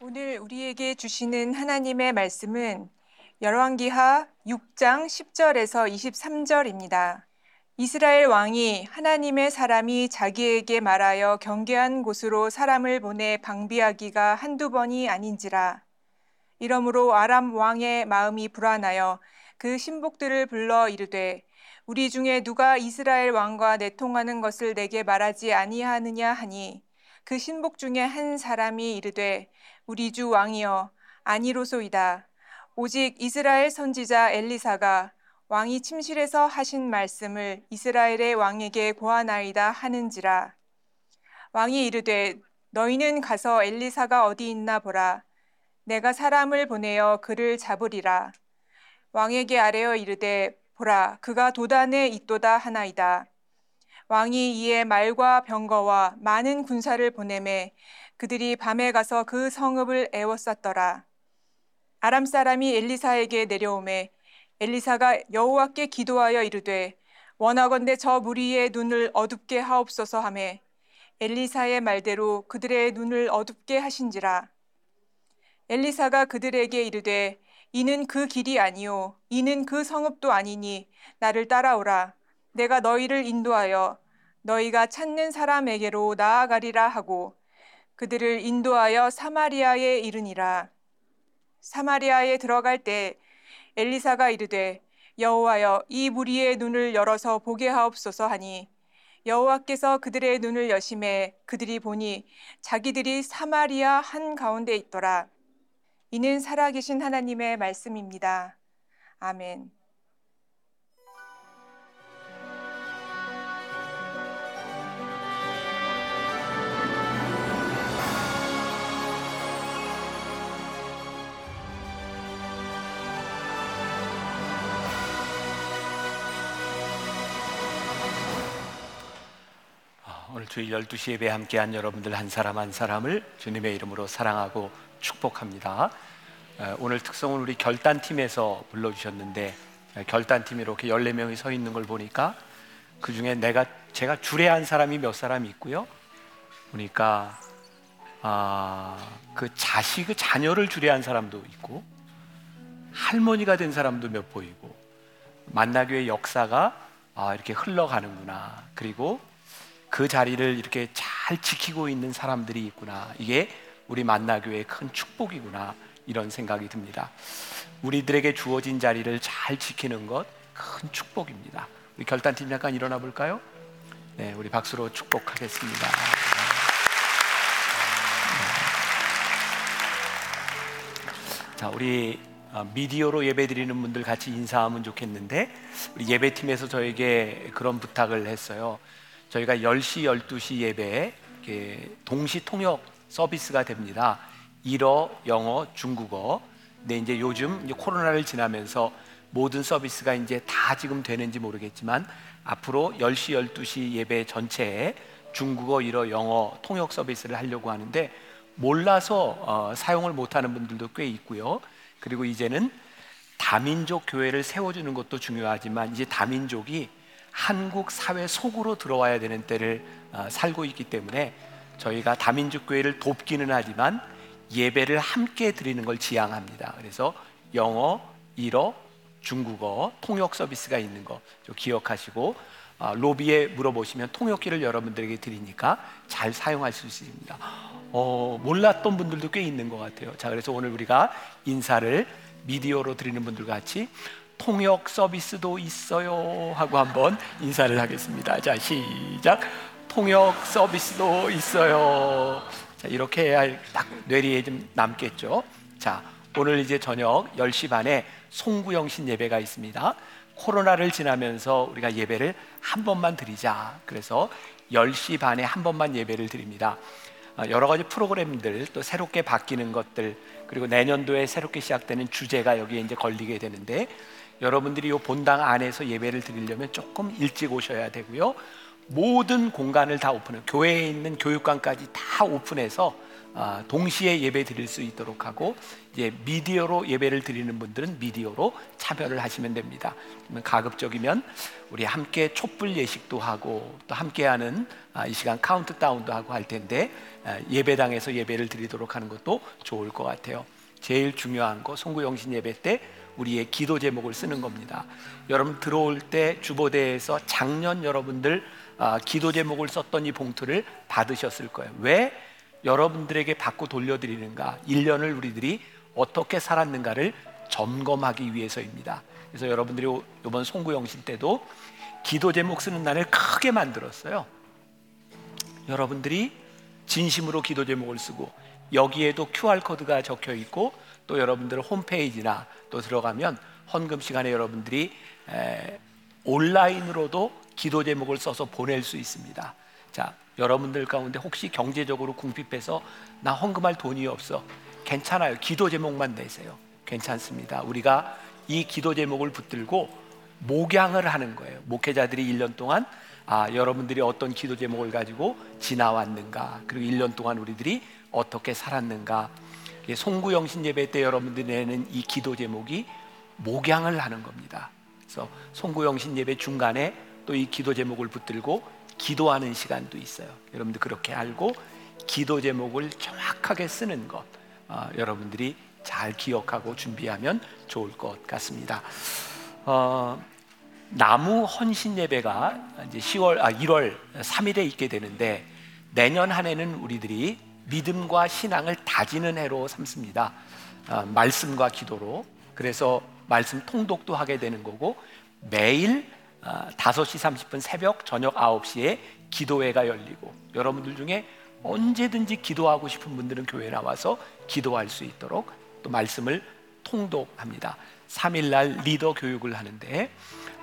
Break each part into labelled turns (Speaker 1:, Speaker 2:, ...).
Speaker 1: 오늘 우리에게 주시는 하나님의 말씀은 열왕기하 6장 10절에서 23절입니다. 이스라엘 왕이 하나님의 사람이 자기에게 말하여 경계한 곳으로 사람을 보내 방비하기가 한두 번이 아닌지라. 이러므로 아람 왕의 마음이 불안하여 그 신복들을 불러 이르되 우리 중에 누가 이스라엘 왕과 내통하는 것을 내게 말하지 아니하느냐 하니 그 신복 중에 한 사람이 이르되 우리 주 왕이여 아니로소이다. 오직 이스라엘 선지자 엘리사가 왕이 침실에서 하신 말씀을 이스라엘의 왕에게 고하나이다 하는지라. 왕이 이르되 너희는 가서 엘리사가 어디 있나 보라. 내가 사람을 보내어 그를 잡으리라. 왕에게 아뢰어 이르되 보라 그가 도단에 있도다 하나이다. 왕이 이에 말과 병거와 많은 군사를 보내매 그들이 밤에 가서 그 성읍을 애워쌌더라. 아람 사람이 엘리사에게 내려오매 엘리사가 여호와께 기도하여 이르되 원하건대 저 무리의 눈을 어둡게 하옵소서 하매 엘리사의 말대로 그들의 눈을 어둡게 하신지라. 엘리사가 그들에게 이르되 이는 그 길이 아니요 이는 그 성읍도 아니니 나를 따라오라. 내가 너희를 인도하여 너희가 찾는 사람에게로 나아가리라 하고 그들을 인도하여 사마리아에 이르니라. 사마리아에 들어갈 때 엘리사가 이르되 여호와여 이 무리의 눈을 열어서 보게 하옵소서 하니 여호와께서 그들의 눈을 여심해 그들이 보니 자기들이 사마리아 한 가운데 있더라. 이는 살아계신 하나님의 말씀입니다. 아멘.
Speaker 2: 오늘 주일 12시 예배 함께한 여러분들 한 사람 한 사람을 주님의 이름으로 사랑하고 축복합니다. 오늘 특성은 우리 결단팀에서 불러주셨는데 결단팀이 이렇게 14명이 서 있는 걸 보니까 그 중에 내가 제가 주례한 사람이 몇 사람이 있고요. 보니까 아, 그 자식, 그 자녀를 주례한 사람도 있고 할머니가 된 사람도 몇 보이고 만나교의 역사가 아, 이렇게 흘러가는구나. 그리고 그 자리를 이렇게 잘 지키고 있는 사람들이 있구나. 이게 우리 만나교회의 큰 축복이구나. 이런 생각이 듭니다. 우리들에게 주어진 자리를 잘 지키는 것 큰 축복입니다. 우리 결단팀 잠깐 일어나 볼까요? 네, 우리 박수로 축복하겠습니다. 자, 우리 어, 미디어로 예배 드리는 분들 같이 인사하면 좋겠는데 우리 예배팀에서 저에게 그런 부탁을 했어요. 저희가 10시, 12시 예배에 동시 통역 서비스가 됩니다. 일어, 영어, 중국어. 근데 이제 요즘 이제 코로나를 지나면서 모든 서비스가 이제 다 지금 되는지 모르겠지만 앞으로 10시, 12시 예배 전체에 중국어, 일어, 영어 통역 서비스를 하려고 하는데 몰라서 어, 사용을 못하는 분들도 꽤 있고요. 그리고 이제는 다민족 교회를 세워주는 것도 중요하지만 이제 다민족이 한국 사회 속으로 들어와야 되는 때를 어, 살고 있기 때문에 저희가 다민족 교회를 돕기는 하지만 예배를 함께 드리는 걸 지향합니다. 그래서 영어, 일어, 중국어 통역 서비스가 있는 거 기억하시고 어, 로비에 물어보시면 통역기를 여러분들에게 드리니까 잘 사용할 수 있습니다. 어, 몰랐던 분들도 꽤 있는 것 같아요. 자, 그래서 오늘 우리가 인사를 미디어로 드리는 분들 같이 통역 서비스도 있어요 하고 한번 인사를 하겠습니다. 자, 시작. 통역 서비스도 있어요. 자, 이렇게 해야 딱 뇌리에 좀 남겠죠. 자, 오늘 이제 저녁 10시 반에 송구영신 예배가 있습니다. 코로나를 지나면서 우리가 예배를 한 번만 드리자. 그래서 10시 반에 한 번만 예배를 드립니다. 아, 여러 가지 프로그램들 또 새롭게 바뀌는 것들 그리고 내년도에 새롭게 시작되는 주제가 여기에 이제 걸리게 되는데 여러분들이 이 본당 안에서 예배를 드리려면 조금 일찍 오셔야 되고요. 모든 공간을 다 오픈해 교회에 있는 교육관까지 다 오픈해서 아, 동시에 예배 드릴 수 있도록 하고 이제 미디어로 예배를 드리는 분들은 미디어로 참여를 하시면 됩니다. 가급적이면 우리 함께 촛불 예식도 하고 또 함께하는 아, 이 시간 카운트다운도 하고 할 텐데 아, 예배당에서 예배를 드리도록 하는 것도 좋을 것 같아요. 제일 중요한 거 송구영신 예배 때 우리의 기도 제목을 쓰는 겁니다. 여러분 들어올 때 주보대에서 작년 여러분들 기도 제목을 썼던 이 봉투를 받으셨을 거예요. 왜? 여러분들에게 받고 돌려드리는가 1년을 우리들이 어떻게 살았는가를 점검하기 위해서입니다. 그래서 여러분들이 이번 송구영신 때도 기도 제목 쓰는 날을 크게 만들었어요. 여러분들이 진심으로 기도 제목을 쓰고 여기에도 QR 코드가 적혀 있고 또 여러분들 홈페이지나 또 들어가면 헌금 시간에 여러분들이 온라인으로도 기도 제목을 써서 보낼 수 있습니다. 자, 여러분들 가운데 혹시 경제적으로 궁핍해서 나 헌금할 돈이 없어. 괜찮아요. 기도 제목만 내세요. 괜찮습니다. 우리가 이 기도 제목을 붙들고 목양을 하는 거예요. 목회자들이 1년 동안 아, 여러분들이 어떤 기도 제목을 가지고 지나왔는가, 그리고 1년 동안 우리들이 어떻게 살았는가. 송구영 신 예배 때 여러분들이 내는 이 기도 제목이 목양을 하는 겁니다. 그래서 송구영 신 예배 중간에 또 이 기도 제목을 붙들고 기도하는 시간도 있어요. 여러분들 그렇게 알고 기도 제목을 정확하게 쓰는 것 어, 여러분들이 잘 기억하고 준비하면 좋을 것 같습니다. 어, 나무 헌신 예배가 이제 10월 아 1월 3일에 있게 되는데 내년 한 해는 우리들이 믿음과 신앙을 다지는 해로 삼습니다. 어, 말씀과 기도로 그래서 말씀 통독도 하게 되는 거고 매일 5시 아, 30분 새벽 저녁 9시에 기도회가 열리고 여러분들 중에 언제든지 기도하고 싶은 분들은 교회 나와서 기도할 수 있도록 또 말씀을 통독합니다. 3일날 리더 교육을 하는데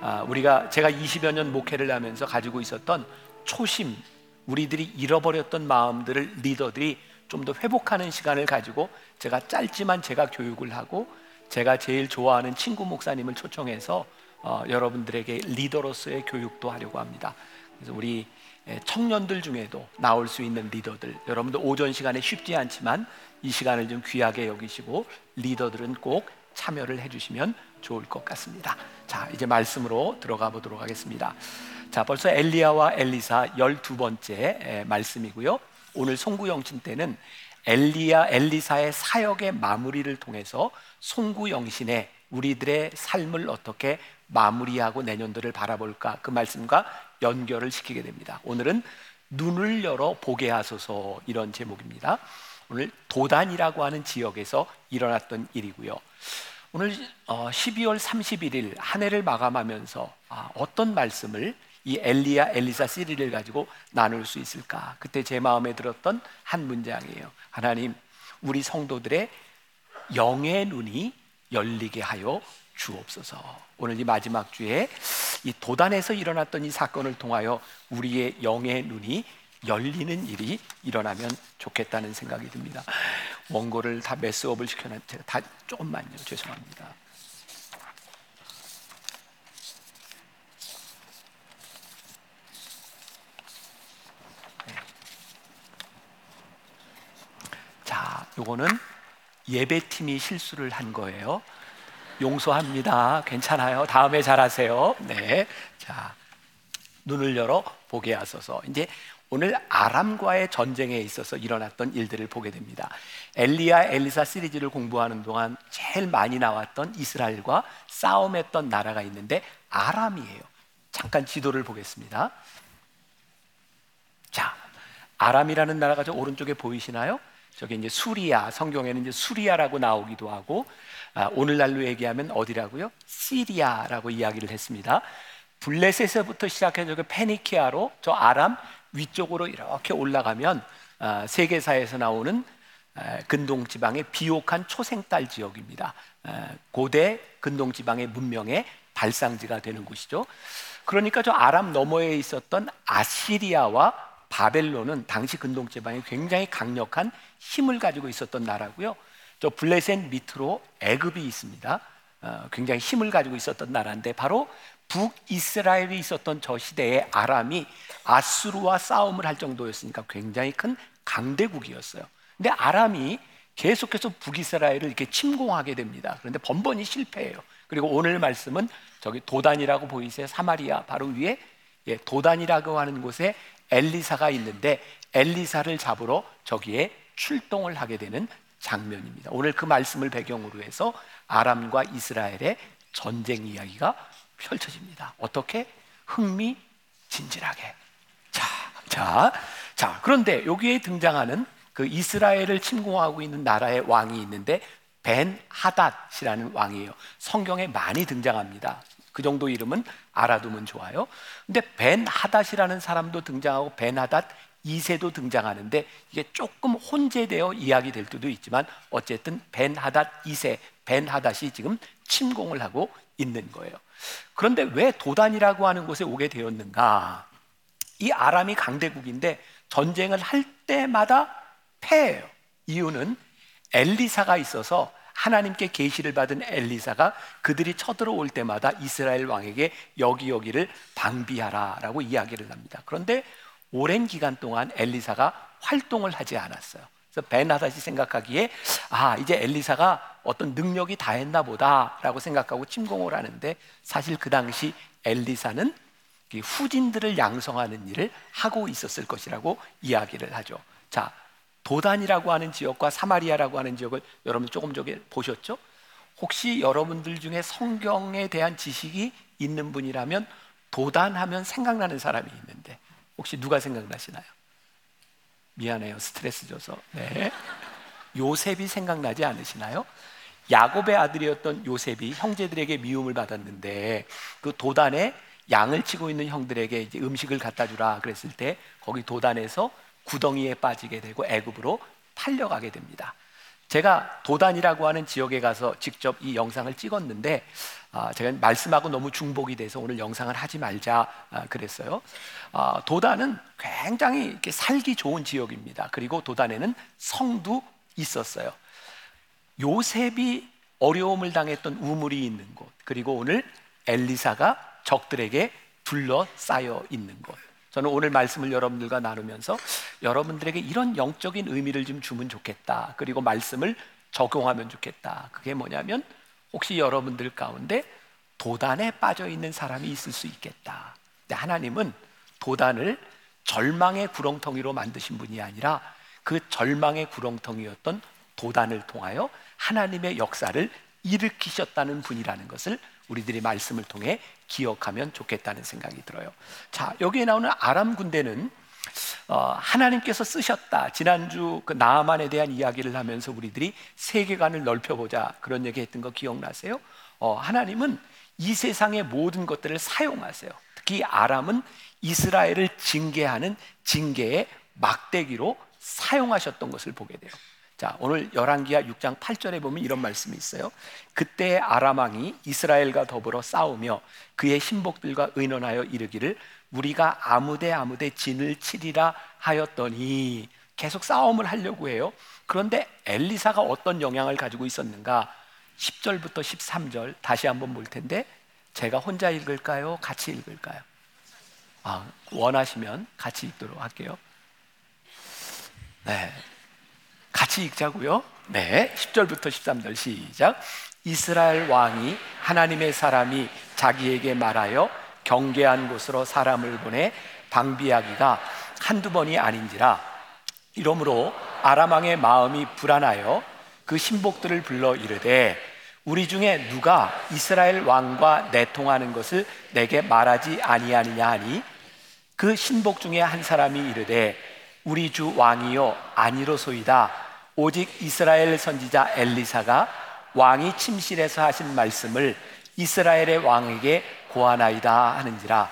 Speaker 2: 아, 우리가 제가 20여 년 목회를 하면서 가지고 있었던 초심, 우리들이 잃어버렸던 마음들을 리더들이 좀 더 회복하는 시간을 가지고 제가 짧지만 제가 교육을 하고 제가 제일 좋아하는 친구 목사님을 초청해서 어, 여러분들에게 리더로서의 교육도 하려고 합니다. 그래서 우리 청년들 중에도 나올 수 있는 리더들, 여러분들 오전 시간에 쉽지 않지만 이 시간을 좀 귀하게 여기시고 리더들은 꼭 참여를 해주시면 좋을 것 같습니다. 자, 이제 말씀으로 들어가 보도록 하겠습니다. 자, 벌써 엘리야와 엘리사 열두 번째 말씀이고요. 오늘 송구영신 때는 엘리야 엘리사의 사역의 마무리를 통해서 송구영신의 우리들의 삶을 어떻게 마무리하고 내년도를 바라볼까 그 말씀과 연결을 시키게 됩니다. 오늘은 눈을 열어 보게 하소서 이런 제목입니다. 오늘 도단이라고 하는 지역에서 일어났던 일이고요. 오늘 12월 어, 31일 한 해를 마감하면서 아, 어떤 말씀을 이 엘리야 엘리사 시리를 가지고 나눌 수 있을까? 그때 제 마음에 들었던 한 문장이에요. 하나님, 우리 성도들의 영의 눈이 열리게 하여 주옵소서. 오늘 이 마지막 주에 이 도단에서 일어났던 이 사건을 통하여 우리의 영의 눈이 열리는 일이 일어나면 좋겠다는 생각이 듭니다. 원고를 다 메스업을 시켜놨 제가 다 조금만요. 죄송합니다. 네. 자, 요거는 예배팀이 실수를 한 거예요. 용서합니다. 괜찮아요. 다음에 잘하세요. 네. 자, 눈을 열어 보게 하소서. 이제 오늘 아람과의 전쟁에 있어서 일어났던 일들을 보게 됩니다. 엘리야 엘리사 시리즈를 공부하는 동안 제일 많이 나왔던 이스라엘과 싸움했던 나라가 있는데 아람이에요. 잠깐 지도를 보겠습니다. 자, 아람이라는 나라가 저 오른쪽에 보이시나요? 저게 이제 수리아, 성경에는 이제 수리아라고 나오기도 하고 아, 오늘날로 얘기하면 어디라고요? 시리아라고 이야기를 했습니다. 블레셋에서부터 시작해서 그 페니키아로 저 아람 위쪽으로 이렇게 올라가면 아, 세계사에서 나오는 아, 근동 지방의 비옥한 초생딸 지역입니다. 아, 고대 근동 지방의 문명의 발상지가 되는 곳이죠. 그러니까 저 아람 너머에 있었던 아시리아와 바벨론은 당시 근동 지방에 굉장히 강력한 힘을 가지고 있었던 나라고요. 저 블레셋 밑으로 애굽이 있습니다. 어, 굉장히 힘을 가지고 있었던 나라인데 바로 북이스라엘이 있었던 저 시대에 아람이 아수르와 싸움을 할 정도였으니까 굉장히 큰 강대국이었어요. 근데 아람이 계속해서 북이스라엘을 이렇게 침공하게 됩니다. 그런데 번번이 실패해요. 그리고 오늘 말씀은 저기 도단이라고 보이세요? 사마리아 바로 위에 예, 도단이라고 하는 곳에 엘리사가 있는데 엘리사를 잡으러 저기에 출동을 하게 되는 장면입니다. 오늘 그 말씀을 배경으로 해서 아람과 이스라엘의 전쟁 이야기가 펼쳐집니다. 어떻게? 흥미진진하게. 자, 자, 자, 그런데 여기에 등장하는 그 이스라엘을 침공하고 있는 나라의 왕이 있는데 벤 하닷이라는 왕이에요. 성경에 많이 등장합니다. 그 정도 이름은 알아두면 좋아요. 근데 벤 하닷이라는 사람도 등장하고 벤 하닷 2세도 등장하는데 이게 조금 혼재되어 이야기 될 때도 있지만 어쨌든 벤 하닷 2세, 벤 하닷이 지금 침공을 하고 있는 거예요. 그런데 왜 도단이라고 하는 곳에 오게 되었는가? 이 아람이 강대국인데 전쟁을 할 때마다 패해요. 이유는 엘리사가 있어서 하나님께 계시를 받은 엘리사가 그들이 쳐들어올 때마다 이스라엘 왕에게 여기 여기를 방비하라라고 이야기를 합니다. 그런데 오랜 기간 동안 엘리사가 활동을 하지 않았어요. 그래서 베나다이 생각하기에 아 이제 엘리사가 어떤 능력이 다 했나 보다라고 생각하고 침공을 하는데 사실 그 당시 엘리사는 후진들을 양성하는 일을 하고 있었을 것이라고 이야기를 하죠. 자 도단이라고 하는 지역과 사마리아라고 하는 지역을 여러분 조금 전에 보셨죠? 혹시 여러분들 중에 성경에 대한 지식이 있는 분이라면 도단하면 생각나는 사람이 있는데 혹시 누가 생각나시나요? 미안해요. 스트레스 줘서. 네. 요셉이 생각나지 않으시나요? 야곱의 아들이었던 요셉이 형제들에게 미움을 받았는데 그 도단에 양을 치고 있는 형들에게 이제 음식을 갖다 주라 그랬을 때 거기 도단에서 구덩이에 빠지게 되고 애굽으로 팔려가게 됩니다. 제가 도단이라고 하는 지역에 가서 직접 이 영상을 찍었는데 아, 제가 말씀하고 너무 중복이 돼서 오늘 영상을 하지 말자 아, 그랬어요. 아, 도단은 굉장히 이렇게 살기 좋은 지역입니다. 그리고 도단에는 성도 있었어요. 요셉이 어려움을 당했던 우물이 있는 곳, 그리고 오늘 엘리사가 적들에게 둘러싸여 있는 곳. 저는 오늘 말씀을 여러분들과 나누면서 여러분들에게 이런 영적인 의미를 좀 주면 좋겠다. 그리고 말씀을 적용하면 좋겠다. 그게 뭐냐면 혹시 여러분들 가운데 도단에 빠져 있는 사람이 있을 수 있겠다. 하나님은 도단을 절망의 구렁텅이로 만드신 분이 아니라 그 절망의 구렁텅이였던 도단을 통하여 하나님의 역사를 일으키셨다는 분이라는 것을 우리들이 말씀을 통해 기억하면 좋겠다는 생각이 들어요. 자, 여기에 나오는 아람 군대는 어, 하나님께서 쓰셨다. 지난주 그 나만에 대한 이야기를 하면서 우리들이 세계관을 넓혀보자 그런 얘기했던 거 기억나세요? 어, 하나님은 이 세상의 모든 것들을 사용하세요. 특히 아람은 이스라엘을 징계하는 징계의 막대기로 사용하셨던 것을 보게 돼요. 자, 오늘 열왕기하 6장 8절에 보면 이런 말씀이 있어요. 그때 아람 왕이 이스라엘과 더불어 싸우며 그의 신복들과 의논하여 이르기를 우리가 아무데 아무데 진을 치리라 하였더니 계속 싸움을 하려고 해요. 그런데 엘리사가 어떤 영향을 가지고 있었는가? 10절부터 13절 다시 한번 볼 텐데 제가 혼자 읽을까요? 같이 읽을까요? 아, 원하시면 같이 읽도록 할게요. 네. 같이 읽자고요. 네. 10절부터 13절 시작. 이스라엘 왕이 하나님의 사람이 자기에게 말하여 경계한 곳으로 사람을 보내 방비하기가 한두 번이 아닌지라 이러므로 아람 왕의 마음이 불안하여 그 신복들을 불러 이르되 우리 중에 누가 이스라엘 왕과 내통하는 것을 내게 말하지 아니하느냐 하니 그 신복 중에 한 사람이 이르되 우리 주 왕이요 아니로소이다 오직 이스라엘 선지자 엘리사가 왕이 침실에서 하신 말씀을 이스라엘의 왕에게 고하나이다 하는지라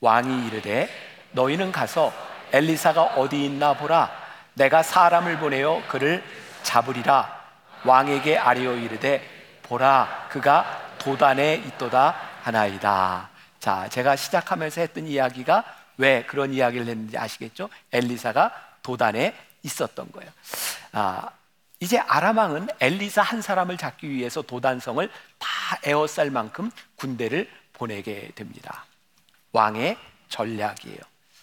Speaker 2: 왕이 이르되 너희는 가서 엘리사가 어디 있나 보라. 내가 사람을 보내어 그를 잡으리라. 왕에게 아뢰어 이르되 보라 그가 도단에 있도다 하나이다. 자 제가 시작하면서 했던 이야기가 왜 그런 이야기를 했는지 아시겠죠? 엘리사가 도단에 있었던 거예요. 아, 이제 아람왕은 엘리사 한 사람을 잡기 위해서 도단성을 다 에워쌀 만큼 군대를 보내게 됩니다. 왕의 전략이에요.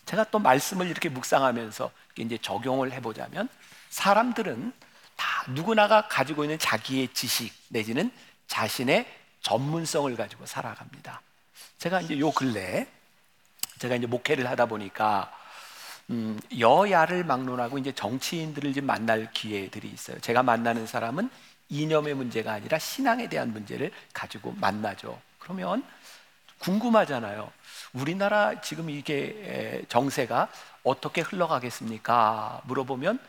Speaker 2: 제가 또 말씀을 이렇게 묵상하면서 이제 적용을 해보자면 사람들은 다 누구나가 가지고 있는 자기의 지식 내지는 자신의 전문성을 가지고 살아갑니다. 제가 이제 요 근래 제가 이제 목회를 하다 보니까 음, 여야를 막론하고 이제 정치인들을 좀 만날 기회들이 있어요. 제가 만나는 사람은 이념의 문제가 아니라 신앙에 대한 문제를 가지고 만나죠. 그러면 궁금하잖아요. 우리나라 지금 이게 정세가 어떻게 흘러가겠습니까? 물어보면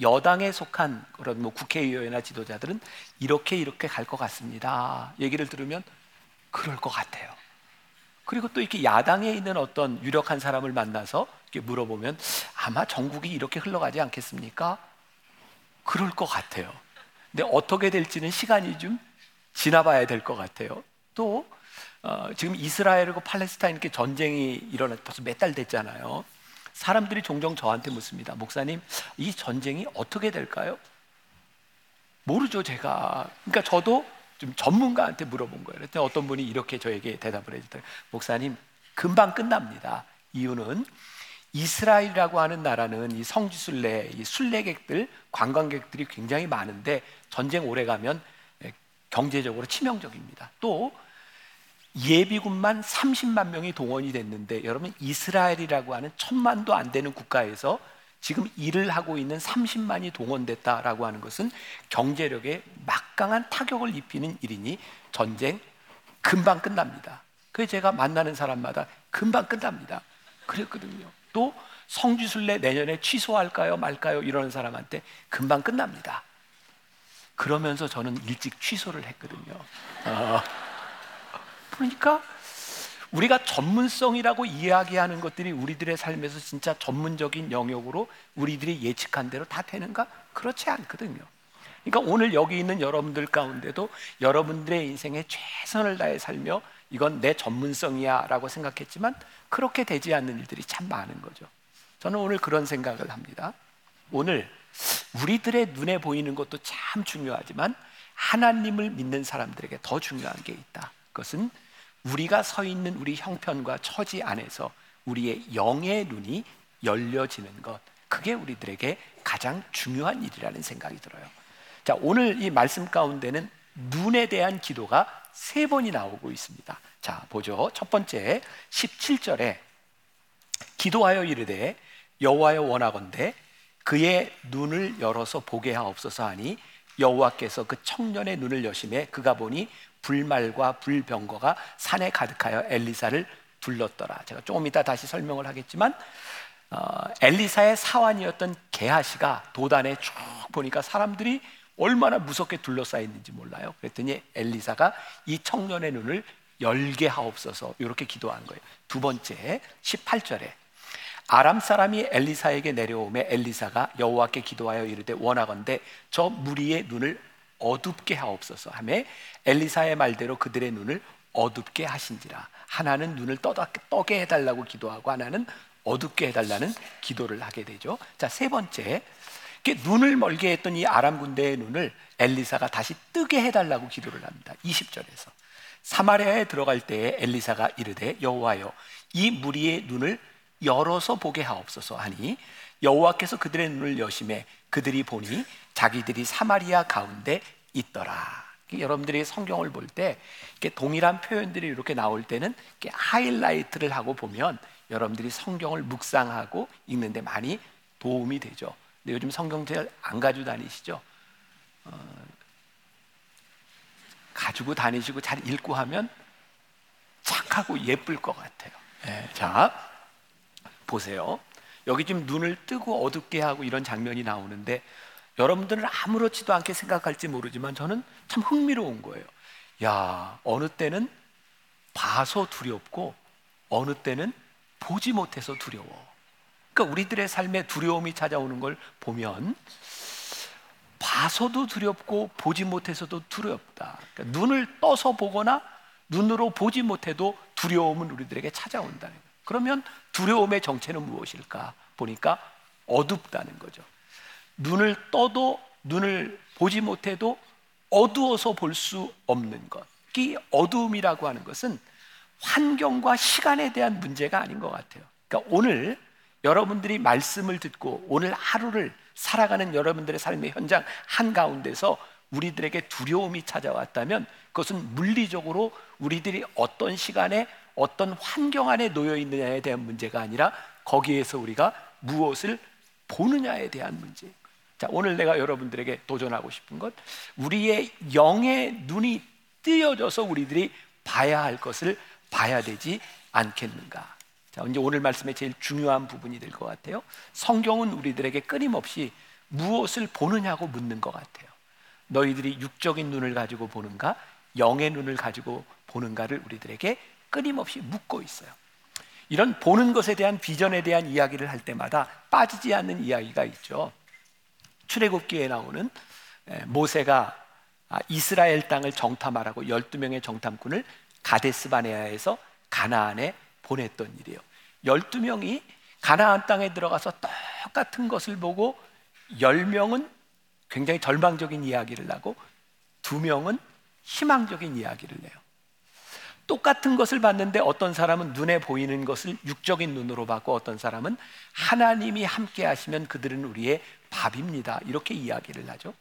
Speaker 2: 여당에 속한 그런 뭐 국회의원이나 지도자들은 이렇게 이렇게 갈 것 같습니다. 얘기를 들으면 그럴 것 같아요. 그리고 또 이렇게 야당에 있는 어떤 유력한 사람을 만나서 이렇게 물어보면 아마 전국이 이렇게 흘러가지 않겠습니까? 그럴 것 같아요. 근데 어떻게 될지는 시간이 좀 지나봐야 될 것 같아요. 또 어, 지금 이스라엘하고 팔레스타인 이렇게 전쟁이 일어나 벌써 몇 달 됐잖아요. 사람들이 종종 저한테 묻습니다. 목사님, 이 전쟁이 어떻게 될까요? 모르죠, 제가. 그러니까 저도 좀 전문가한테 물어본 거예요. 그랬더니 어떤 분이 이렇게 저에게 대답을 해주더라고요. 목사님, 금방 끝납니다. 이유는 이스라엘이라고 하는 나라는 이 성지순례, 이 순례객들, 관광객들이 굉장히 많은데 전쟁 오래 가면 경제적으로 치명적입니다. 또 예비군만 30만 명이 동원이 됐는데 여러분 이스라엘이라고 하는 천만도 안 되는 국가에서 지금 일을 하고 있는 30만이 동원됐다라고 하는 것은 경제력에 막강한 타격을 입히는 일이니 전쟁 금방 끝납니다. 그래서 제가 만나는 사람마다 금방 끝납니다. 그랬거든요. 또 성지순례 내년에 취소할까요 말까요 이러는 사람한테 금방 끝납니다. 그러면서 저는 일찍 취소를 했거든요. 어. 그러니까 우리가 전문성이라고 이야기하는 것들이 우리들의 삶에서 진짜 전문적인 영역으로 우리들이 예측한 대로 다 되는가? 그렇지 않거든요. 그러니까 오늘 여기 있는 여러분들 가운데도 여러분들의 인생에 최선을 다해 살며 이건 내 전문성이야 라고 생각했지만 그렇게 되지 않는 일들이 참 많은 거죠. 저는 오늘 그런 생각을 합니다. 오늘 우리들의 눈에 보이는 것도 참 중요하지만 하나님을 믿는 사람들에게 더 중요한 게 있다. 그것은 우리가 서 있는 우리 형편과 처지 안에서 우리의 영의 눈이 열려지는 것. 그게 우리들에게 가장 중요한 일이라는 생각이 들어요. 자, 오늘 이 말씀 가운데는 눈에 대한 기도가 세 번이 나오고 있습니다. 자, 보죠. 첫 번째 17절에 기도하여 이르되 여호와여 원하건대 그의 눈을 열어서 보게 하옵소서 하니 여호와께서 그 청년의 눈을 여심해 그가 보니 불말과 불병거가 산에 가득하여 엘리사를 둘렀더라. 제가 조금 이따 다시 설명을 하겠지만 어, 엘리사의 사환이었던 게하시가 도단에 쭉 보니까 사람들이 얼마나 무섭게 둘러싸여 있는지 몰라요. 그랬더니 엘리사가 이 청년의 눈을 열게 하옵소서 이렇게 기도한 거예요. 두 번째 18절에 아람 사람이 엘리사에게 내려오매 엘리사가 여호와께 기도하여 이르되 원하건대 저 무리의 눈을 어둡게 하옵소서 하며 엘리사의 말대로 그들의 눈을 어둡게 하신지라 하나는 눈을 떠게 해달라고 기도하고 하나는 어둡게 해달라는 기도를 하게 되죠. 자 세 번째 눈을 멀게 했던 이 아람 군대의 눈을 엘리사가 다시 뜨게 해달라고 기도를 합니다. 20절에서 사마리아에 들어갈 때에 엘리사가 이르되 여호와여 이 무리의 눈을 열어서 보게 하옵소서 하니 여호와께서 그들의 눈을 여심해 그들이 보니 자기들이 사마리아 가운데 있더라. 여러분들이 성경을 볼 때 동일한 표현들이 이렇게 나올 때는 하이라이트를 하고 보면 여러분들이 성경을 묵상하고 읽는데 많이 도움이 되죠. 근데 요즘 성경 잘안 가지고 다니시죠? 어, 가지고 다니시고 잘 읽고 하면 착하고 예쁠 것 같아요. 네, 자, 보세요. 여기 지금 눈을 뜨고 어둡게 하고 이런 장면이 나오는데 여러분들은 아무렇지도 않게 생각할지 모르지만 저는 참 흥미로운 거예요. 야, 어느 때는 봐서 두렵고 어느 때는 보지 못해서 두려워. 그러니까 우리들의 삶에 두려움이 찾아오는 걸 보면 봐서도 두렵고 보지 못해서도 두렵다. 그러니까 눈을 떠서 보거나 눈으로 보지 못해도 두려움은 우리들에게 찾아온다는. 그러면 두려움의 정체는 무엇일까? 보니까 어둡다는 거죠. 눈을 떠도 눈을 보지 못해도 어두워서 볼 수 없는 것. 이 어두움이라고 하는 것은 환경과 시간에 대한 문제가 아닌 것 같아요. 그러니까 오늘 여러분들이 말씀을 듣고 오늘 하루를 살아가는 여러분들의 삶의 현장 한가운데서 우리들에게 두려움이 찾아왔다면 그것은 물리적으로 우리들이 어떤 시간에 어떤 환경 안에 놓여 있느냐에 대한 문제가 아니라 거기에서 우리가 무엇을 보느냐에 대한 문제. 자, 오늘 내가 여러분들에게 도전하고 싶은 것 우리의 영의 눈이 뜨여져서 우리들이 봐야 할 것을 봐야 되지 않겠는가? 자, 이제 오늘 말씀의 제일 중요한 부분이 될 것 같아요. 성경은 우리들에게 끊임없이 무엇을 보느냐고 묻는 것 같아요. 너희들이 육적인 눈을 가지고 보는가, 영의 눈을 가지고 보는가를 우리들에게 끊임없이 묻고 있어요. 이런 보는 것에 대한 비전에 대한 이야기를 할 때마다 빠지지 않는 이야기가 있죠. 출애굽기에 나오는 모세가 아, 이스라엘 땅을 정탐하라고 12명의 정탐꾼을 가데스 바네아에서 가나안에 보냈던 일이에요. 12명이 가나안 땅에 들어가서 똑같은 것을 보고 10명은 굉장히 절망적인 이야기를 하고 2명은 희망적인 이야기를 내요. 똑같은 것을 봤는데 어떤 사람은 눈에 보이는 것을 육적인 눈으로 봤고 어떤 사람은 하나님이 함께 하시면 그들은 우리의 밥입니다. 이렇게 이야기를 하죠.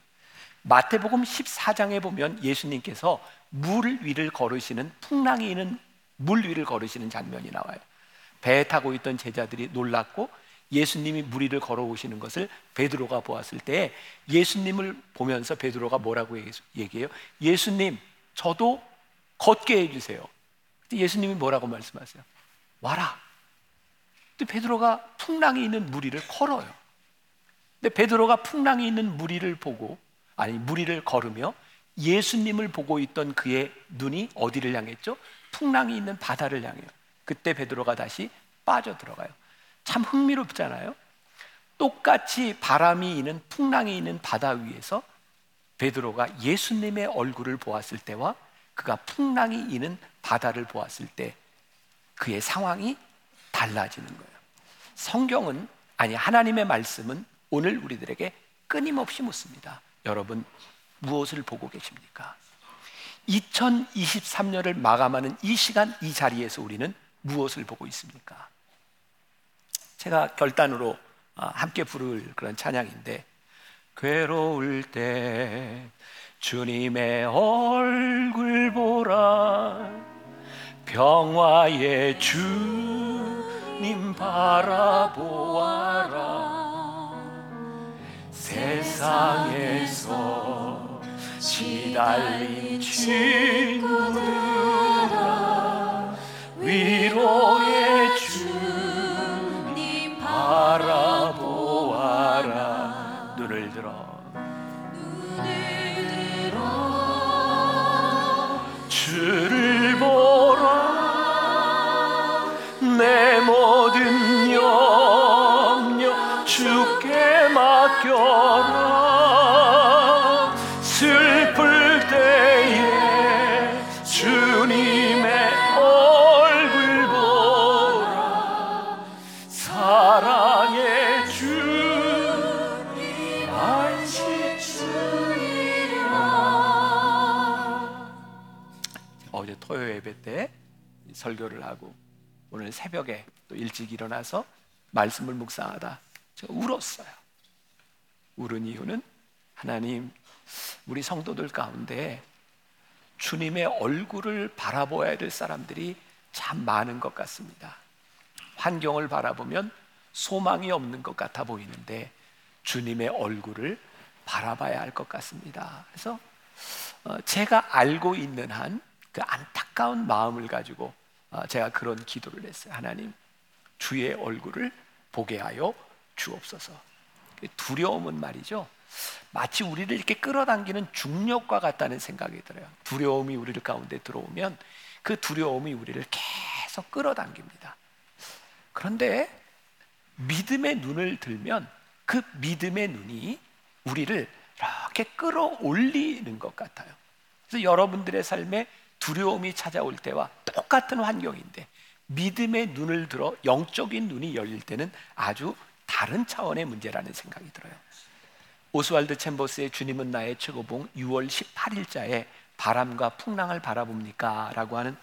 Speaker 2: 마태복음 14장에 보면 예수님께서 물 위를 걸으시는 풍랑이 있는 물 위를 걸으시는 장면이 나와요. 배에 타고 있던 제자들이 놀랐고 예수님이 물 위를 걸어오시는 것을 베드로가 보았을 때 예수님을 보면서 베드로가 뭐라고 얘기해요? 예수님, 저도 걷게 해주세요. 예수님이 뭐라고 말씀하세요? 와라. 근데 베드로가 풍랑이 있는 무리를 걸어요. 근데 베드로가 풍랑이 있는 무리를 보고 아니 무리를 걸으며 예수님을 보고 있던 그의 눈이 어디를 향했죠? 풍랑이 있는 바다를 향해요. 그때 베드로가 다시 빠져 들어가요. 참 흥미롭잖아요. 똑같이 바람이 있는 풍랑이 있는 바다 위에서 베드로가 예수님의 얼굴을 보았을 때와 그가 풍랑이 있는 바다를 보았을 때 그의 상황이 달라지는 거예요. 성경은 아니 하나님의 말씀은 오늘 우리들에게 끊임없이 묻습니다. 여러분 무엇을 보고 계십니까? 2023년을 마감하는 이 시간 이 자리에서 우리는 무엇을 보고 있습니까? 제가 결단으로 아, 함께 부를 그런 찬양인데 괴로울 때 주님의 얼굴 보라 평화의 주님 바라보아라. 세상에서 시달린 친구들아 위로 설교를 하고 오늘 새벽에 또 일찍 일어나서 말씀을 묵상하다 제가 울었어요. 울은 이유는 하나님 우리 성도들 가운데 주님의 얼굴을 바라보아야 될 사람들이 참 많은 것 같습니다. 환경을 바라보면 소망이 없는 것 같아 보이는데 주님의 얼굴을 바라봐야 할 것 같습니다. 그래서 어, 제가 알고 있는 한 그 안타까운 마음을 가지고 어, 제가 그런 기도를 했어요. 하나님, 주의 얼굴을 보게 하여 주옵소서. 두려움은 말이죠. 마치 우리를 이렇게 끌어당기는 중력과 같다는 생각이 들어요. 두려움이 우리를 가운데 들어오면 그 두려움이 우리를 계속 끌어당깁니다. 그런데 믿음의 눈을 들면 그 믿음의 눈이 우리를 이렇게 끌어올리는 것 같아요. 그래서 여러분들의 삶에 두려움이 찾아올 때와 똑같은 환경인데 믿음의 눈을 들어 영적인 눈이 열릴 때는 아주 다른 차원의 문제라는 생각이 들어요. 오스왈드 챔버스의 주님은 나의 최고봉 6월 18일자에 바람과 풍랑을 바라봅니까? 라고 하는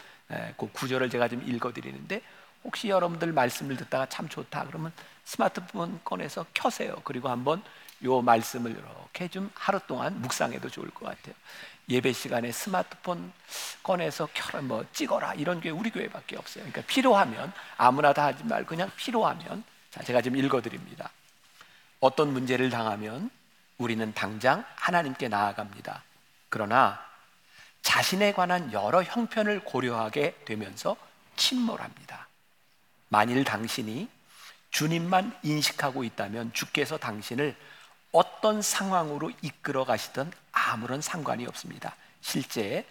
Speaker 2: 그 구절을 제가 좀 읽어드리는데 혹시 여러분들 말씀을 듣다가 참 좋다 그러면 스마트폰 꺼내서 켜세요. 그리고 한번 요 말씀을 이렇게 좀 하루 동안 묵상해도 좋을 것 같아요. 예배 시간에 스마트폰 꺼내서 켜라 뭐 찍어라 이런 게 우리 교회밖에 없어요. 그러니까 필요하면 아무나 다 하지 말고 그냥 필요하면 자 제가 지금 읽어드립니다. 어떤 문제를 당하면 우리는 당장 하나님께 나아갑니다. 그러나 자신에 관한 여러 형편을 고려하게 되면서 침몰합니다. 만일 당신이 주님만 인식하고 있다면 주께서 당신을 어떤 상황으로 이끌어 가시든 아무런 상관이 없습니다. 실제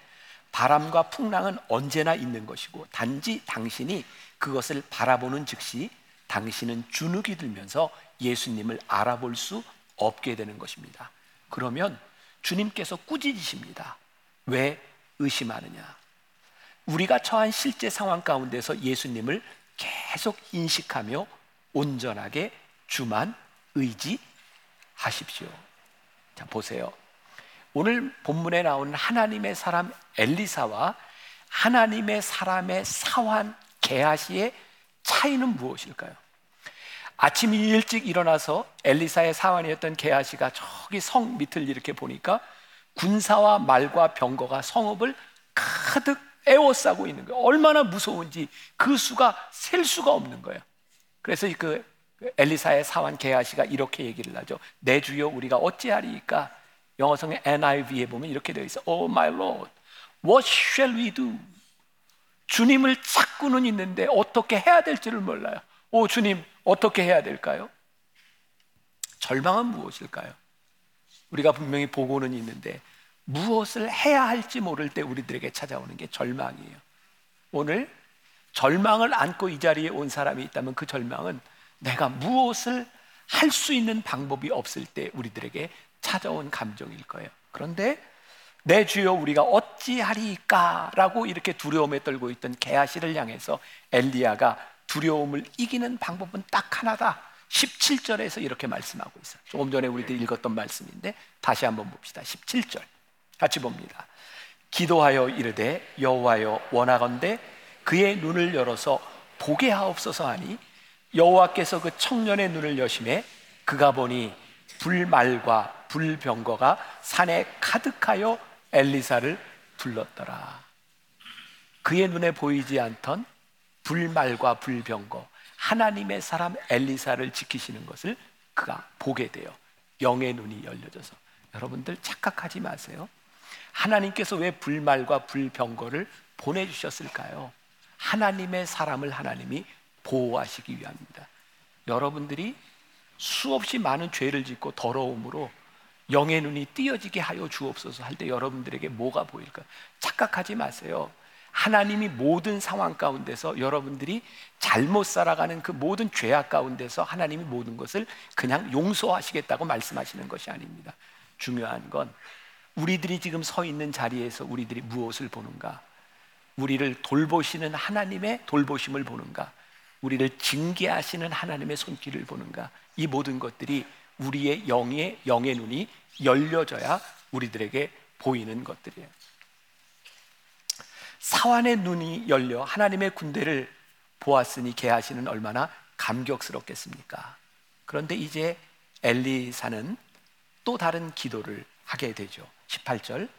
Speaker 2: 바람과 풍랑은 언제나 있는 것이고 단지 당신이 그것을 바라보는 즉시 당신은 주눅이 들면서 예수님을 알아볼 수 없게 되는 것입니다. 그러면 주님께서 꾸짖으십니다. 왜 의심하느냐? 우리가 처한 실제 상황 가운데서 예수님을 계속 인식하며 온전하게 주만 의지 하십시오. 자, 보세요. 오늘 본문에 나오는 하나님의 사람 엘리사와 하나님의 사람의 사환 게하시의 차이는 무엇일까요? 아침 일찍 일어나서 엘리사의 사환이었던 게하시가 저기 성 밑을 이렇게 보니까 군사와 말과 병거가 성읍을 가득 에워싸고 있는 거예요. 얼마나 무서운지 그 수가 셀 수가 없는 거예요. 그래서 그 엘리사의 사환 게하시가 이렇게 얘기를 하죠. 내 주여 우리가 어찌하리까? 영어성의 NIV에 보면 이렇게 되어 있어. Oh my Lord, what shall we do? 주님을 찾고는 있는데 어떻게 해야 될지를 몰라요. 오 주님 어떻게 해야 될까요? 절망은 무엇일까요? 우리가 분명히 보고는 있는데 무엇을 해야 할지 모를 때 우리들에게 찾아오는 게 절망이에요. 오늘 절망을 안고 이 자리에 온 사람이 있다면 그 절망은 내가 무엇을 할 수 있는 방법이 없을 때 우리들에게 찾아온 감정일 거예요. 그런데 내 주여 우리가 어찌하리까라고 이렇게 두려움에 떨고 있던 게하시를 향해서 엘리야가 두려움을 이기는 방법은 딱 하나다. 17절에서 이렇게 말씀하고 있어요. 조금 전에 우리들이 읽었던 말씀인데 다시 한번 봅시다. 17절. 같이 봅니다. 기도하여 이르되 여호와여 원하건대 그의 눈을 열어서 보게 하옵소서 하니 여호와께서 그 청년의 눈을 여심해 그가 보니 불말과 불병거가 산에 가득하여 엘리사를 불렀더라. 그의 눈에 보이지 않던 불말과 불병거 하나님의 사람 엘리사를 지키시는 것을 그가 보게 돼요. 영의 눈이 열려져서 여러분들 착각하지 마세요. 하나님께서 왜 불말과 불병거를 보내주셨을까요? 하나님의 사람을 하나님이 보호하시기 위함입니다. 여러분들이 수없이 많은 죄를 짓고 더러움으로 영의 눈이 띄어지게 하여 주옵소서 할 때 여러분들에게 뭐가 보일까요? 착각하지 마세요. 하나님이 모든 상황 가운데서 여러분들이 잘못 살아가는 그 모든 죄악 가운데서 하나님이 모든 것을 그냥 용서하시겠다고 말씀하시는 것이 아닙니다. 중요한 건 우리들이 지금 서 있는 자리에서 우리들이 무엇을 보는가? 우리를 돌보시는 하나님의 돌보심을 보는가? 우리를 징계하시는 하나님의 손길을 보는가? 이 모든 것들이 우리의 영의 영의 눈이 열려져야 우리들에게 보이는 것들이에요. 사환의 눈이 열려 하나님의 군대를 보았으니 개하시는 얼마나 감격스럽겠습니까? 그런데 이제 엘리사는 또 다른 기도를 하게 되죠. 18절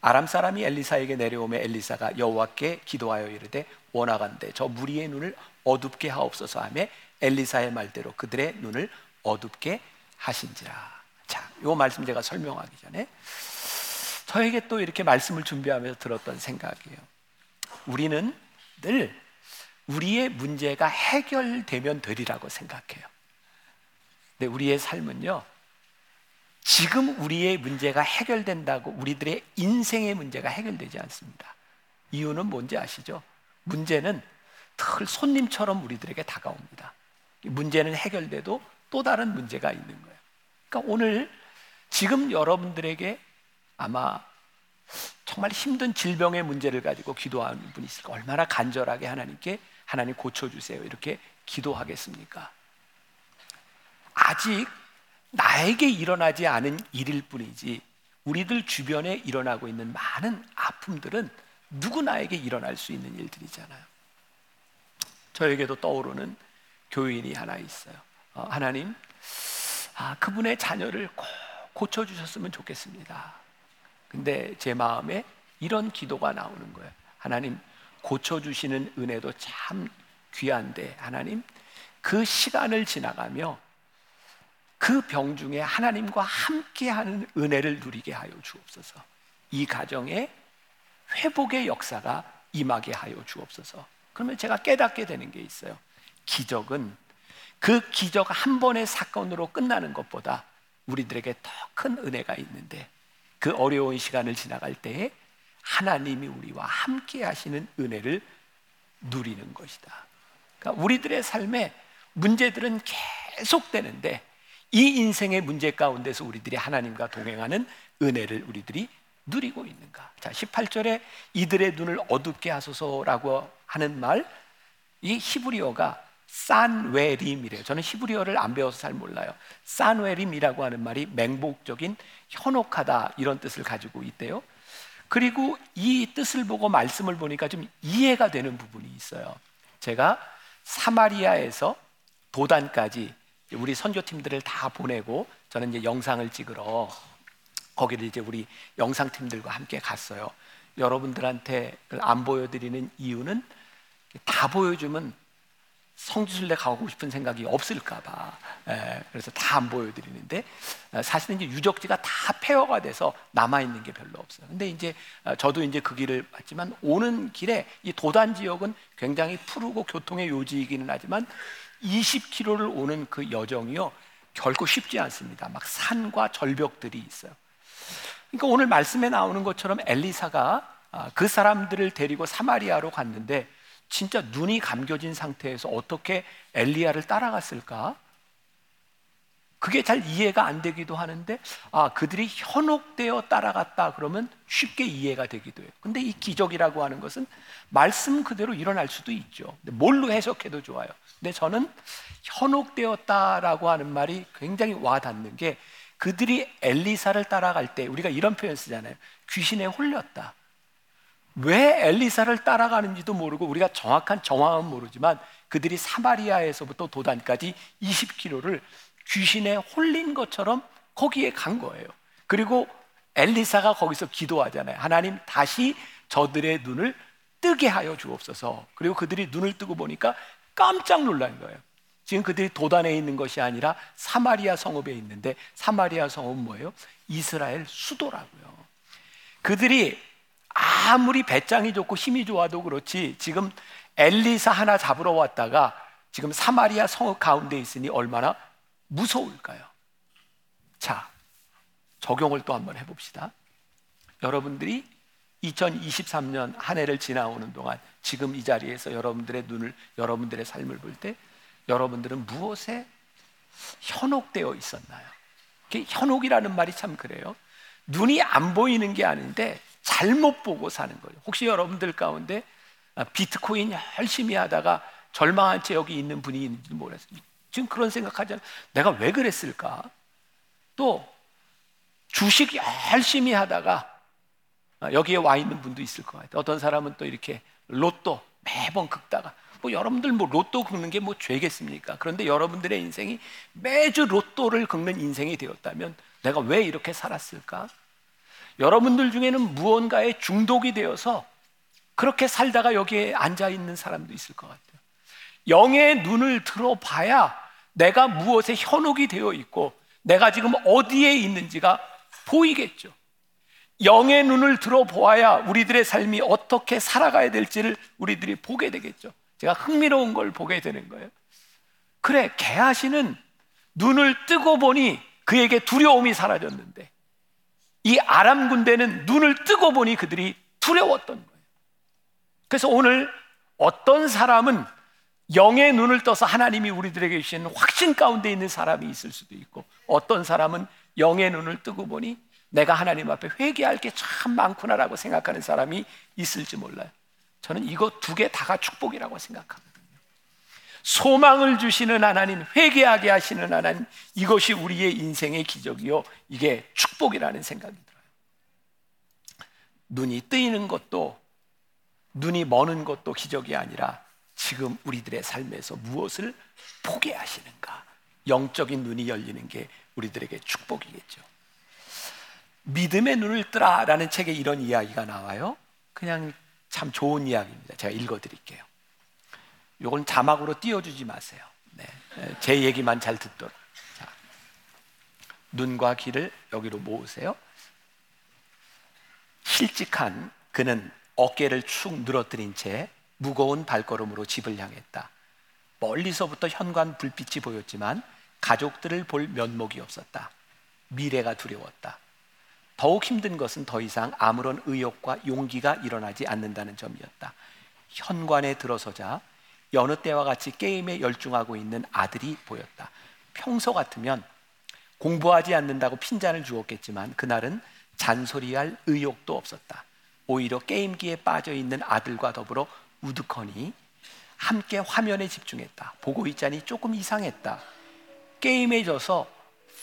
Speaker 2: 아람 사람이 엘리사에게 내려오매 엘리사가 여호와께 기도하여 이르되 원하간대 저 무리의 눈을 어둡게 하옵소서 하며 엘리사의 말대로 그들의 눈을 어둡게 하신지라. 자, 요 말씀 제가 설명하기 전에 저에게 또 이렇게 말씀을 준비하면서 들었던 생각이에요. 우리는 늘 우리의 문제가 해결되면 되리라고 생각해요. 근데 우리의 삶은요, 지금 우리의 문제가 해결된다고 우리들의 인생의 문제가 해결되지 않습니다. 이유는 뭔지 아시죠? 문제는 늘 손님처럼 우리들에게 다가옵니다. 문제는 해결돼도 또 다른 문제가 있는 거예요. 그러니까 오늘 지금 여러분들에게 아마 정말 힘든 질병의 문제를 가지고 기도하는 분이 있을 까? 얼마나 간절하게 하나님께 하나님 고쳐주세요. 이렇게 기도하겠습니까? 아직 나에게 일어나지 않은 일일 뿐이지 우리들 주변에 일어나고 있는 많은 아픔들은 누구나에게 일어날 수 있는 일들이잖아요. 저에게도 떠오르는 교인이 하나 있어요. 어, 하나님, 아, 그분의 자녀를 꼭 고쳐주셨으면 좋겠습니다. 근데 제 마음에 이런 기도가 나오는 거예요. 하나님, 고쳐주시는 은혜도 참 귀한데, 하나님, 그 시간을 지나가며 그 병 중에 하나님과 함께하는 은혜를 누리게 하여 주옵소서. 이 가정에 회복의 역사가 임하게 하여 주옵소서. 그러면 제가 깨닫게 되는 게 있어요. 기적은 그 기적 한 번의 사건으로 끝나는 것보다 우리들에게 더 큰 은혜가 있는데 그 어려운 시간을 지나갈 때에 하나님이 우리와 함께 하시는 은혜를 누리는 것이다. 그러니까 우리들의 삶에 문제들은 계속되는데 이 인생의 문제 가운데서 우리들이 하나님과 동행하는 은혜를 우리들이 누리고 있는가? 자, 18절에 이들의 눈을 어둡게 하소서라고 하는 말, 이 히브리어가 산웨림이래요. 저는 히브리어를 안 배워서 잘 몰라요. 산웨림이라고 하는 말이 맹목적인 현혹하다 이런 뜻을 가지고 있대요. 그리고 이 뜻을 보고 말씀을 보니까 좀 이해가 되는 부분이 있어요. 제가 사마리아에서 도단까지 우리 선교팀들을 다 보내고 저는 이제 영상을 찍으러 거기를 이제 우리 영상팀들과 함께 갔어요. 여러분들한테 안 보여드리는 이유는 다 보여주면 성지순례 가고 싶은 생각이 없을까봐 예, 그래서 다 안 보여드리는데 어, 사실은 이제 유적지가 다 폐허가 돼서 남아 있는 게 별로 없어요. 근데 이제 어, 저도 이제 그 길을 봤지만 오는 길에 이 도단 지역은 굉장히 푸르고 교통의 요지이기는 하지만 20km를 오는 그 여정이요 결코 쉽지 않습니다. 막 산과 절벽들이 있어요. 그러니까 오늘 말씀에 나오는 것처럼 엘리사가 아, 그 사람들을 데리고 사마리아로 갔는데 진짜 눈이 감겨진 상태에서 어떻게 엘리야를 따라갔을까? 그게 잘 이해가 안 되기도 하는데 아 그들이 현혹되어 따라갔다 그러면 쉽게 이해가 되기도 해요. 근데 이 기적이라고 하는 것은 말씀 그대로 일어날 수도 있죠. 뭘로 해석해도 좋아요. 근데 저는 현혹되었다라고 하는 말이 굉장히 와닿는 게 그들이 엘리사를 따라갈 때 우리가 이런 표현 쓰잖아요. 귀신에 홀렸다. 왜 엘리사를 따라가는지도 모르고 우리가 정확한 정황은 모르지만 그들이 사마리아에서부터 도단까지 20km를 귀신에 홀린 것처럼 거기에 간 거예요. 그리고 엘리사가 거기서 기도하잖아요. 하나님 다시 저들의 눈을 뜨게 하여 주옵소서. 그리고 그들이 눈을 뜨고 보니까 깜짝 놀란 거예요. 지금 그들이 도단에 있는 것이 아니라 사마리아 성읍에 있는데 사마리아 성읍은 뭐예요? 이스라엘 수도라고요. 그들이 아무리 배짱이 좋고 힘이 좋아도 그렇지 지금 엘리사 하나 잡으러 왔다가 지금 사마리아 성읍 가운데 있으니 얼마나 무서울까요? 자, 적용을 또 한번 해봅시다. 여러분들이 2023년 한 해를 지나오는 동안 지금 이 자리에서 여러분들의 눈을 여러분들의 삶을 볼 때 여러분들은 무엇에 현혹되어 있었나요? 현혹이라는 말이 참 그래요. 눈이 안 보이는 게 아닌데 잘못 보고 사는 거예요. 혹시 여러분들 가운데 아, 비트코인 열심히 하다가 절망한 채 여기 있는 분이 있는지도 모르겠어요. 지금 그런 생각하잖아요. 내가 왜 그랬을까? 또 주식 열심히 하다가 아, 여기에 와 있는 분도 있을 것 같아요. 어떤 사람은 또 이렇게 로또 매번 긁다가 뭐 여러분들 뭐 로또 긁는 게 뭐 죄겠습니까? 그런데 여러분들의 인생이 매주 로또를 긁는 인생이 되었다면 내가 왜 이렇게 살았을까? 여러분들 중에는 무언가에 중독이 되어서 그렇게 살다가 여기에 앉아 있는 사람도 있을 것 같아요. 영의 눈을 들어봐야 내가 무엇에 현혹이 되어 있고 내가 지금 어디에 있는지가 보이겠죠. 영의 눈을 들어보아야 우리들의 삶이 어떻게 살아가야 될지를 우리들이 보게 되겠죠. 제가 흥미로운 걸 보게 되는 거예요. 그래, 개하시는 눈을 뜨고 보니 그에게 두려움이 사라졌는데 이 아람 군대는 눈을 뜨고 보니 그들이 두려웠던 거예요. 그래서 오늘 어떤 사람은 영의 눈을 떠서 하나님이 우리들에게 주시는 확신 가운데 있는 사람이 있을 수도 있고 어떤 사람은 영의 눈을 뜨고 보니 내가 하나님 앞에 회개할 게 참 많구나라고 생각하는 사람이 있을지 몰라요. 저는 이거 두 개 다가 축복이라고 생각합니다. 소망을 주시는 하나님, 회개하게 하시는 하나님, 이것이 우리의 인생의 기적이요. 이게 축복이라는 생각이 들어요. 눈이 뜨이는 것도, 눈이 머는 것도 기적이 아니라 지금 우리들의 삶에서 무엇을 보게 하시는가. 영적인 눈이 열리는 게 우리들에게 축복이겠죠. 믿음의 눈을 뜨라 라는 책에 이런 이야기가 나와요. 그냥 참 좋은 이야기입니다. 제가 읽어 드릴게요. 이건 자막으로 띄워주지 마세요. 네. 제 얘기만 잘 듣도록. 자, 눈과 귀를 여기로 모으세요. 실직한 그는 어깨를 축 늘어뜨린 채 무거운 발걸음으로 집을 향했다. 멀리서부터 현관 불빛이 보였지만 가족들을 볼 면목이 없었다. 미래가 두려웠다. 더욱 힘든 것은 더 이상 아무런 의욕과 용기가 일어나지 않는다는 점이었다. 현관에 들어서자 여느 때와 같이 게임에 열중하고 있는 아들이 보였다. 평소 같으면 공부하지 않는다고 핀잔을 주었겠지만 그날은 잔소리할 의욕도 없었다. 오히려 게임기에 빠져 있는 아들과 더불어 우두커니 함께 화면에 집중했다. 보고 있자니 조금 이상했다. 게임에 져서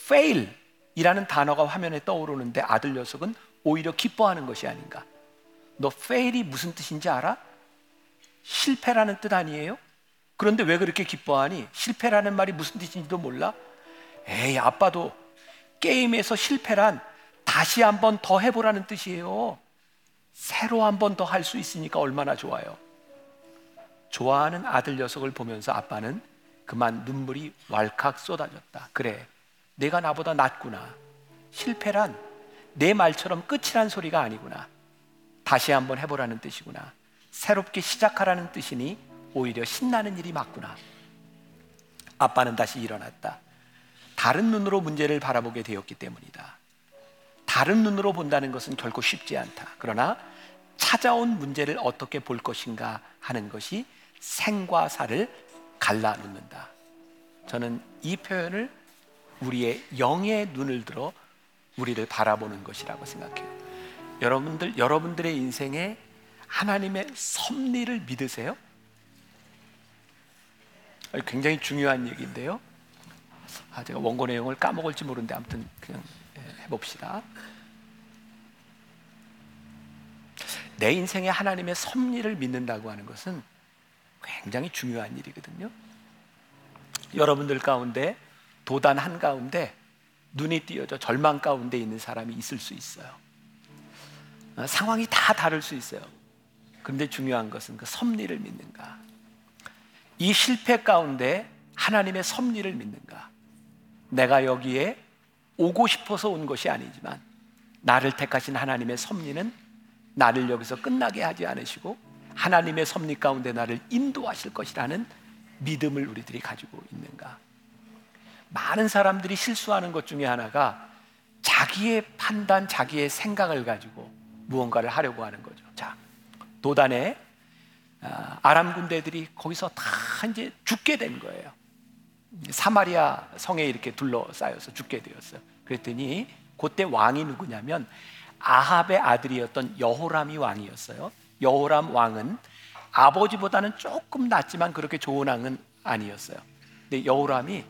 Speaker 2: fail 이라는 단어가 화면에 떠오르는데 아들 녀석은 오히려 기뻐하는 것이 아닌가. 너 fail이 무슨 뜻인지 알아? 실패라는 뜻 아니에요? 그런데 왜 그렇게 기뻐하니? 실패라는 말이 무슨 뜻인지도 몰라? 에이, 아빠도 게임에서 실패란 다시 한 번 더 해보라는 뜻이에요. 새로 한 번 더 할 수 있으니까 얼마나 좋아요. 좋아하는 아들 녀석을 보면서 아빠는 그만 눈물이 왈칵 쏟아졌다. 그래, 내가 나보다 낫구나. 실패란 내 말처럼 끝이란 소리가 아니구나. 다시 한번 해보라는 뜻이구나. 새롭게 시작하라는 뜻이니 오히려 신나는 일이 맞구나. 아빠는 다시 일어났다. 다른 눈으로 문제를 바라보게 되었기 때문이다. 다른 눈으로 본다는 것은 결코 쉽지 않다. 그러나 찾아온 문제를 어떻게 볼 것인가 하는 것이 생과 사를 갈라놓는다. 저는 이 표현을 우리의 영의 눈을 들어 우리를 바라보는 것이라고 생각해요. 여러분들 여러분들의 인생에 하나님의 섭리를 믿으세요? 굉장히 중요한 얘기인데요. 아, 제가 원고 내용을 까먹을지 모르는데 아무튼 그냥 예, 해봅시다. 내 인생에 하나님의 섭리를 믿는다고 하는 것은 굉장히 중요한 일이거든요. 여러분들 가운데 도단 한 가운데 눈이 띄어져 절망 가운데 있는 사람이 있을 수 있어요. 어, 상황이 다 다를 수 있어요. 그런데 중요한 것은 그 섭리를 믿는가. 이 실패 가운데 하나님의 섭리를 믿는가. 내가 여기에 오고 싶어서 온 것이 아니지만 나를 택하신 하나님의 섭리는 나를 여기서 끝나게 하지 않으시고 하나님의 섭리 가운데 나를 인도하실 것이라는 믿음을 우리들이 가지고 있는가? 많은 사람들이 실수하는 것 중에 하나가 자기의 판단, 자기의 생각을 가지고 무언가를 하려고 하는 거죠. 자, 도단에 아, 아람 군대들이 거기서 다 이제 죽게 된 거예요. 사마리아 성에 이렇게 둘러싸여서 죽게 되었어요. 그랬더니 그때 왕이 누구냐면 아합의 아들이었던 여호람이 왕이었어요. 여호람 왕은 아버지보다는 조금 낫지만 그렇게 좋은 왕은 아니었어요. 근데 여호람이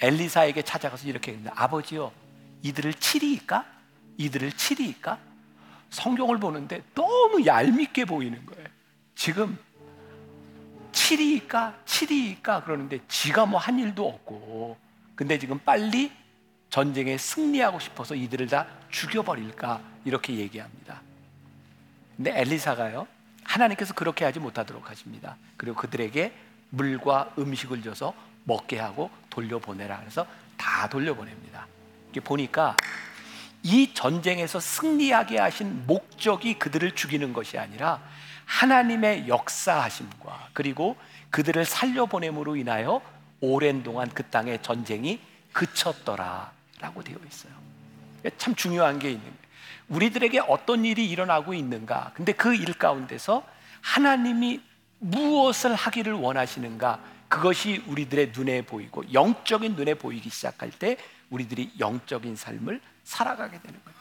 Speaker 2: 엘리사에게 찾아가서 이렇게 했는데 아버지요 이들을 치리일까? 이들을 치리일까? 성경을 보는데 너무 얄밉게 보이는 거예요. 지금 치리일까? 치리일까? 그러는데 지가 뭐 한 일도 없고 근데 지금 빨리 전쟁에 승리하고 싶어서 이들을 다 죽여버릴까? 이렇게 얘기합니다. 근데 엘리사가요 하나님께서 그렇게 하지 못하도록 하십니다. 그리고 그들에게 물과 음식을 줘서 먹게 하고 돌려보내라. 그래서 다 돌려보냅니다. 이게 보니까 이 전쟁에서 승리하게 하신 목적이 그들을 죽이는 것이 아니라 하나님의 역사하심과 그리고 그들을 살려보냄으로 인하여 오랜 동안 그 땅의 전쟁이 그쳤더라라고 되어 있어요. 참 중요한 게 있는 거예요. 우리들에게 어떤 일이 일어나고 있는가? 근데 그 일 가운데서 하나님이 무엇을 하기를 원하시는가? 그것이 우리들의 눈에 보이고 영적인 눈에 보이기 시작할 때 우리들이 영적인 삶을 살아가게 되는 거예요.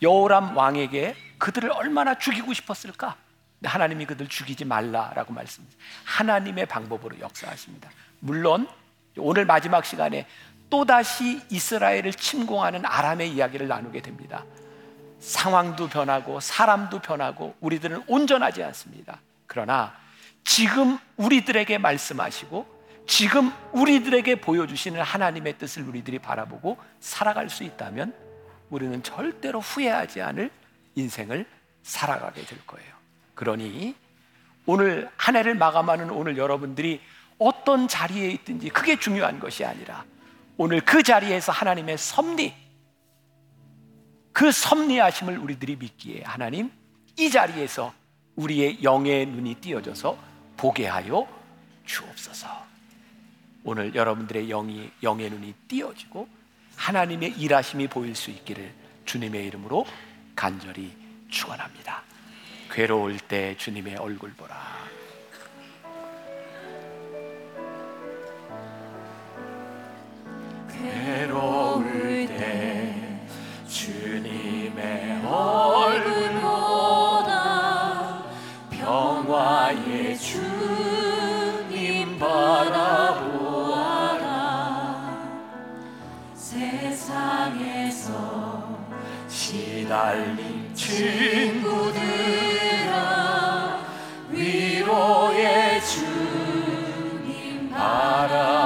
Speaker 2: 여호람 왕에게 그들을 얼마나 죽이고 싶었을까? 하나님이 그들 죽이지 말라라고 말씀합니다. 하나님의 방법으로 역사하십니다. 물론 오늘 마지막 시간에 또다시 이스라엘을 침공하는 아람의 이야기를 나누게 됩니다. 상황도 변하고 사람도 변하고 우리들은 온전하지 않습니다. 그러나 지금 우리들에게 말씀하시고 지금 우리들에게 보여주시는 하나님의 뜻을 우리들이 바라보고 살아갈 수 있다면 우리는 절대로 후회하지 않을 인생을 살아가게 될 거예요. 그러니 오늘 한 해를 마감하는 오늘 여러분들이 어떤 자리에 있든지 그게 중요한 것이 아니라 오늘 그 자리에서 하나님의 섭리, 그 섭리하심을 우리들이 믿기에 하나님 이 자리에서 우리의 영의 눈이 띄어져서 보게 하여 주옵소서. 오늘 여러분들의 영이 영의 눈이 띄어지고 하나님의 일하심이 보일 수 있기를 주님의 이름으로 간절히 축원합니다. 괴로울 때 주님의 얼굴 보라. 괴로울 때 주님의 얼굴 보다 평화의 주 시달린 친구들아 위로의 주님 바라보아라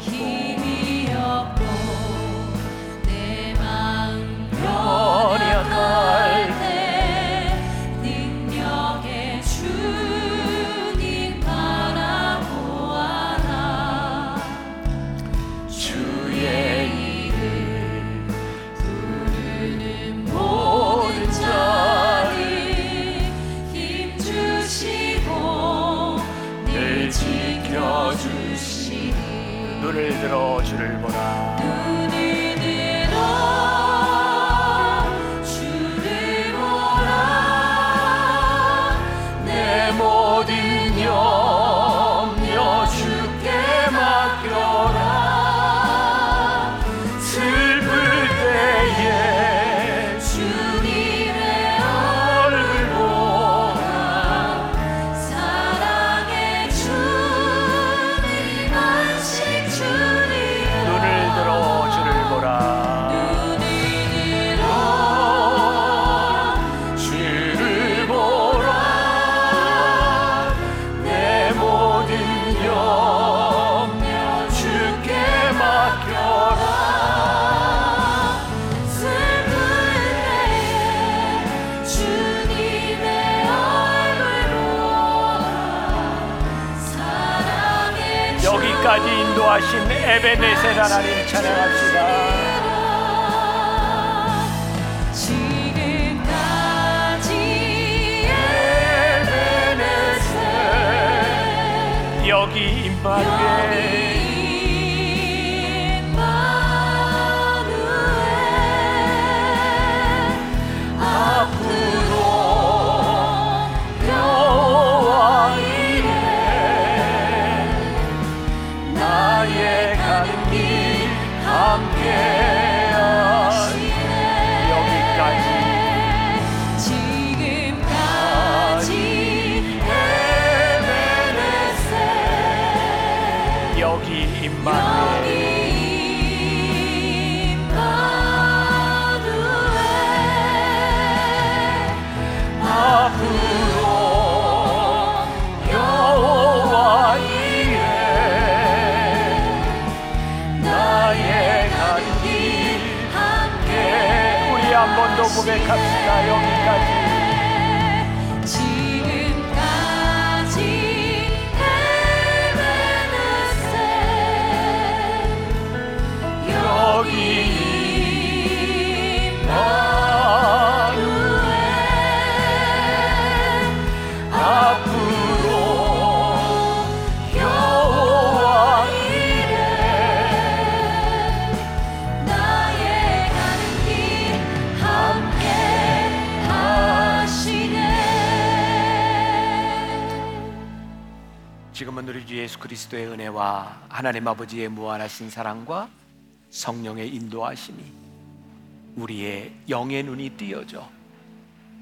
Speaker 2: 힘 하나님 아버지의 무한하신 사랑과 성령의 인도하심이 우리의 영의 눈이 띄어져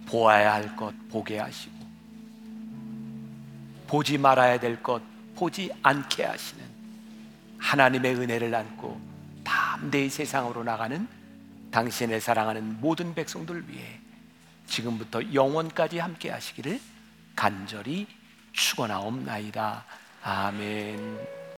Speaker 2: 보아야 할 것 보게 하시고 보지 말아야 될 것 보지 않게 하시는 하나님의 은혜를 안고 담대히 세상으로 나가는 당신의 사랑하는 모든 백성들 위해 지금부터 영원까지 함께 하시기를 간절히 축원하옵나이다. 아멘.